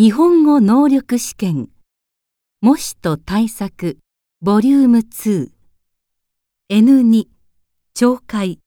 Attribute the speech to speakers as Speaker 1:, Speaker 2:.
Speaker 1: 日本語能力試験。模試と対策。ボリューム2 N2 懲戒。